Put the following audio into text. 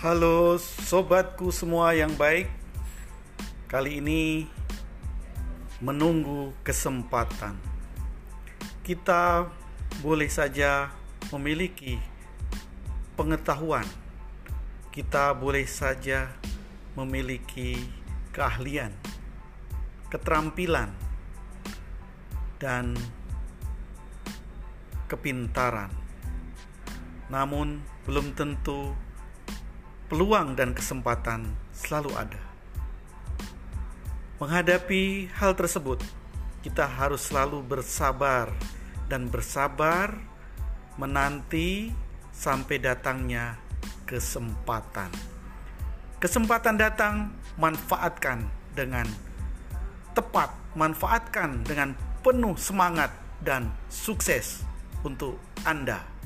Halo sobatku semua yang baik. Kali ini menunggu kesempatan. Kita boleh saja memiliki pengetahuan. Kita boleh saja memiliki keahlian, keterampilan, dan kepintaran. Namun, belum tentu peluang dan kesempatan selalu ada. Menghadapi hal tersebut, kita harus selalu bersabar dan bersabar menanti sampai datangnya kesempatan. Kesempatan datang, manfaatkan dengan tepat, manfaatkan dengan penuh semangat dan sukses untuk Anda.